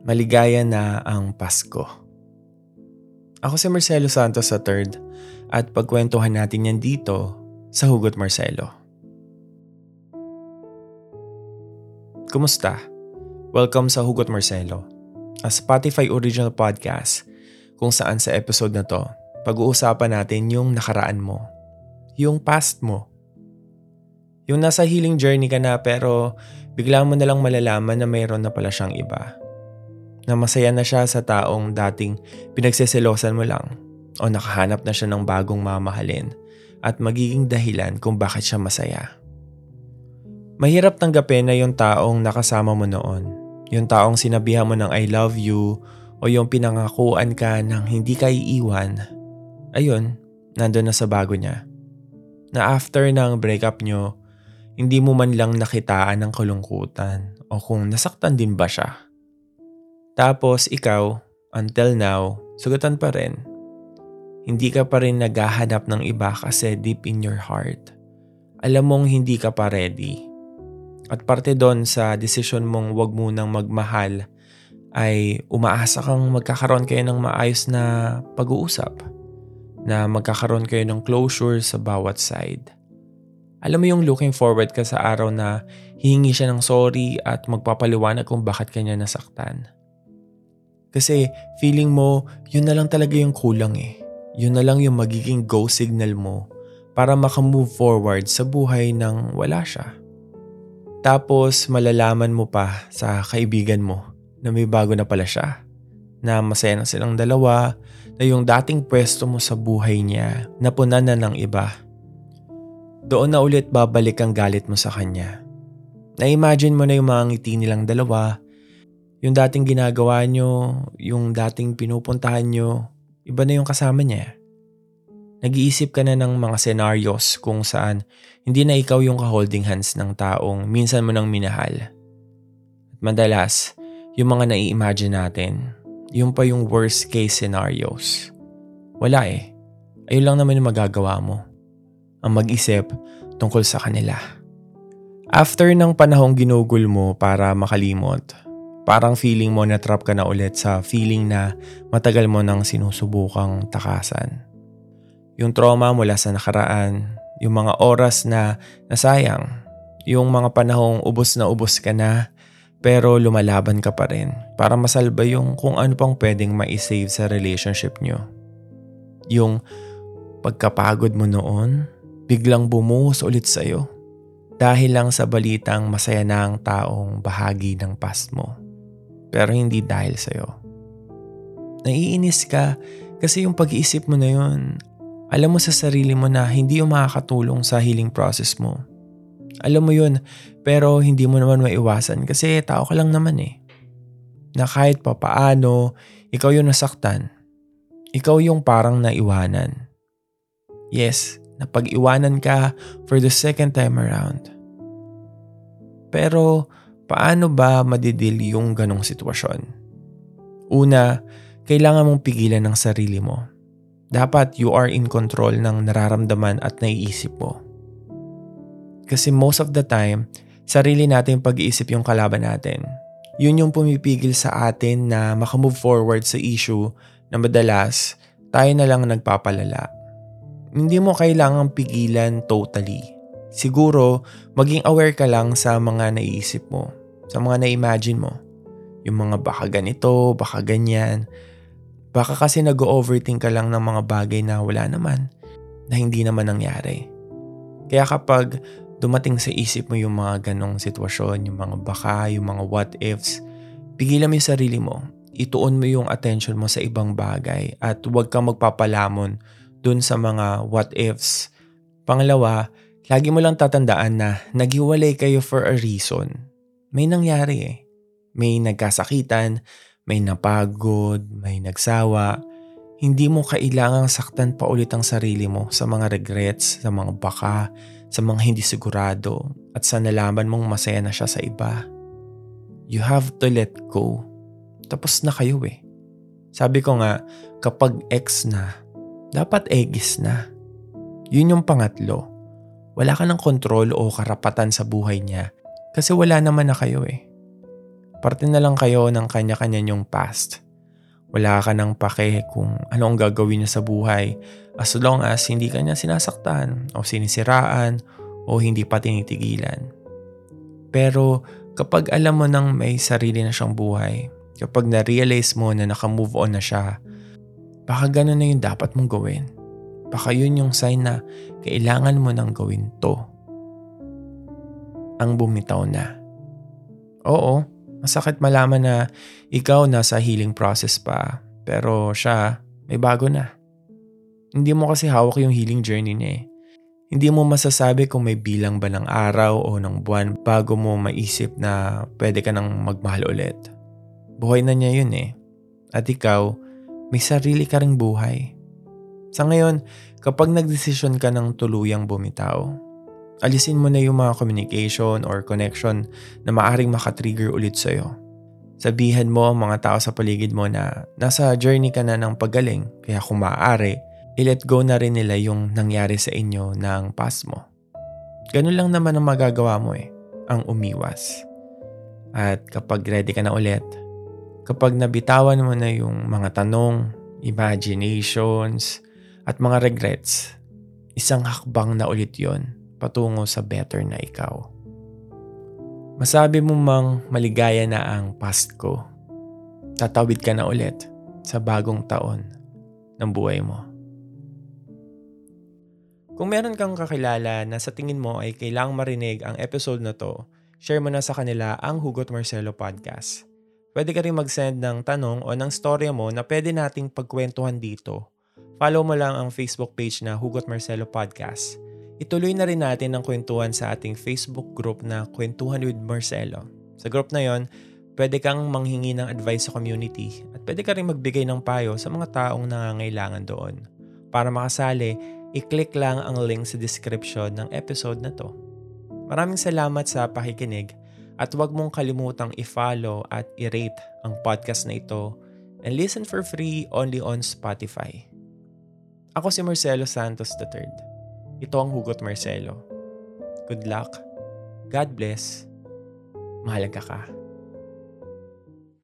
Maligaya na ang Pasko. Ako si Marcelo Santos III at pagkwentuhan natin yan dito sa Hugot Marcelo. Kumusta? Welcome sa Hugot Marcelo, a Spotify original podcast kung saan sa episode na to, pag-uusapan natin yung nakaraan mo, yung past mo. Yung nasa healing journey ka na pero bigla mo na lang malalaman na mayroon na pala siyang iba na masaya na siya sa taong dating pinagseselosan mo lang o nakahanap na siya ng bagong mamahalin at magiging dahilan kung bakit siya masaya. Mahirap tanggapin na yung taong nakasama mo noon, yung taong sinabihan mo ng I love you o yung pinangakuan ka ng hindi ka iiwan, ayun, nandun na sa bago niya. Na after ng breakup nyo, hindi mo man lang nakitaan ng kalungkutan o kung nasaktan din ba siya. Tapos ikaw, until now, sugatan pa rin. Hindi ka pa rin naghahanap ng iba kasi deep in your heart. Alam mong hindi ka pa ready. At parte doon sa desisyon mong wag munang magmahal ay umaasa kang magkakaroon kayo ng maayos na pag-uusap. Na magkakaroon kayo ng closure sa bawat side. Alam mo yung looking forward ka sa araw na hihingi siya ng sorry at magpapaliwanag kung bakit kanya nasaktan. Kasi feeling mo, yun na lang talaga yung kulang eh. Yun na lang yung magiging go signal mo para makamove forward sa buhay nang wala siya. Tapos malalaman mo pa sa kaibigan mo na may bago na pala siya. Na masaya na silang dalawa, na yung dating pwesto mo sa buhay niya napunan na ng iba. Doon na ulit babalik ang galit mo sa kanya. Na-imagine mo na yung mga ngiti nilang dalawa yung dating ginagawa nyo, yung dating pinupuntahan nyo, iba na yung kasama niya. Nag-iisip ka na ng mga scenarios kung saan hindi na ikaw yung ka-holding hands ng taong minsan mo nang minahal. At madalas, yung mga nai-imagine natin, yung pa yung worst case scenarios. Wala eh. Ayun lang naman yung magagawa mo. Ang mag-isip tungkol sa kanila. After ng panahong ginugol mo para makalimot, Parang feeling mo na trap ka na ulit sa feeling na matagal mo nang sinusubukang takasan. Yung trauma mula sa nakaraan, yung mga oras na nasayang, yung mga panahong ubos na ubos ka na pero lumalaban ka pa rin para masalba yung kung ano pang pwedeng ma-save sa relationship nyo. Yung pagkapagod mo noon, biglang bumuhos ulit sa'yo dahil lang sa balitang masaya na ang taong bahagi ng past mo pero hindi dahil sa'yo. Naiinis ka kasi yung pag-iisip mo na yun, alam mo sa sarili mo na hindi yung makakatulong sa healing process mo. Alam mo yun, pero hindi mo naman maiwasan kasi tao ka lang naman eh. Na kahit pa paano, ikaw yung nasaktan. Ikaw yung parang naiwanan. Yes, napag-iwanan ka for the second time around. Pero Paano ba madidil yung ganong sitwasyon? Una, kailangan mong pigilan ng sarili mo. Dapat you are in control ng nararamdaman at naiisip mo. Kasi most of the time, sarili natin pag-iisip yung kalaban natin. Yun yung pumipigil sa atin na makamove forward sa issue na madalas tayo na lang nagpapalala. Hindi mo kailangang pigilan totally. Siguro, maging aware ka lang sa mga naiisip mo sa mga na-imagine mo. Yung mga baka ganito, baka ganyan. Baka kasi nag-overthink ka lang ng mga bagay na wala naman, na hindi naman nangyari. Kaya kapag dumating sa isip mo yung mga ganong sitwasyon, yung mga baka, yung mga what ifs, pigilan mo yung sarili mo. Ituon mo yung attention mo sa ibang bagay at huwag kang magpapalamon dun sa mga what ifs. Pangalawa, lagi mo lang tatandaan na naghiwalay kayo for a reason may nangyari eh. May nagkasakitan, may napagod, may nagsawa. Hindi mo kailangang saktan pa ulit ang sarili mo sa mga regrets, sa mga baka, sa mga hindi sigurado, at sa nalaman mong masaya na siya sa iba. You have to let go. Tapos na kayo eh. Sabi ko nga, kapag ex na, dapat egis na. Yun yung pangatlo. Wala ka ng kontrol o karapatan sa buhay niya kasi wala naman na kayo eh. Parte na lang kayo ng kanya-kanya nyong past. Wala ka nang pake kung ano ang gagawin niya sa buhay as long as hindi ka niya sinasaktan o sinisiraan o hindi pa tinitigilan. Pero kapag alam mo nang may sarili na siyang buhay, kapag na-realize mo na naka-move on na siya, baka ganun na yung dapat mong gawin. Baka yun yung sign na kailangan mo nang gawin to. Ang bumitaw na. Oo, masakit malaman na ikaw nasa healing process pa, pero siya may bago na. Hindi mo kasi hawak yung healing journey niya eh. Hindi mo masasabi kung may bilang ba ng araw o ng buwan bago mo maisip na pwede ka nang magmahal ulit. Buhay na niya yun eh. At ikaw, may sarili ka ring buhay. Sa ngayon, kapag nagdesisyon ka ng tuluyang bumitaw, alisin mo na yung mga communication or connection na maaring makatrigger ulit sa'yo. Sabihan mo ang mga tao sa paligid mo na nasa journey ka na ng pagaling, kaya kung maaari, i-let go na rin nila yung nangyari sa inyo ng past mo. Ganun lang naman ang magagawa mo eh, ang umiwas. At kapag ready ka na ulit, kapag nabitawan mo na yung mga tanong, imaginations, at mga regrets, isang hakbang na ulit yon patungo sa better na ikaw. Masabi mo mang maligaya na ang past ko. Tatawid ka na ulit sa bagong taon ng buhay mo. Kung meron kang kakilala na sa tingin mo ay kailangang marinig ang episode na to, share mo na sa kanila ang Hugot Marcelo Podcast. Pwede ka rin mag-send ng tanong o ng storya mo na pwede nating pagkwentuhan dito. Follow mo lang ang Facebook page na Hugot Marcelo Podcast. Ituloy na rin natin ang kwentuhan sa ating Facebook group na Kwentuhan with Marcelo. Sa group na yon, pwede kang manghingi ng advice sa community at pwede ka rin magbigay ng payo sa mga taong nangangailangan doon. Para makasali, i-click lang ang link sa description ng episode na to. Maraming salamat sa pakikinig at huwag mong kalimutang i-follow at i-rate ang podcast na ito and listen for free only on Spotify. Ako si Marcelo Santos III. Ito ang Hugot Marcelo. Good luck. God bless. Mahalaga ka.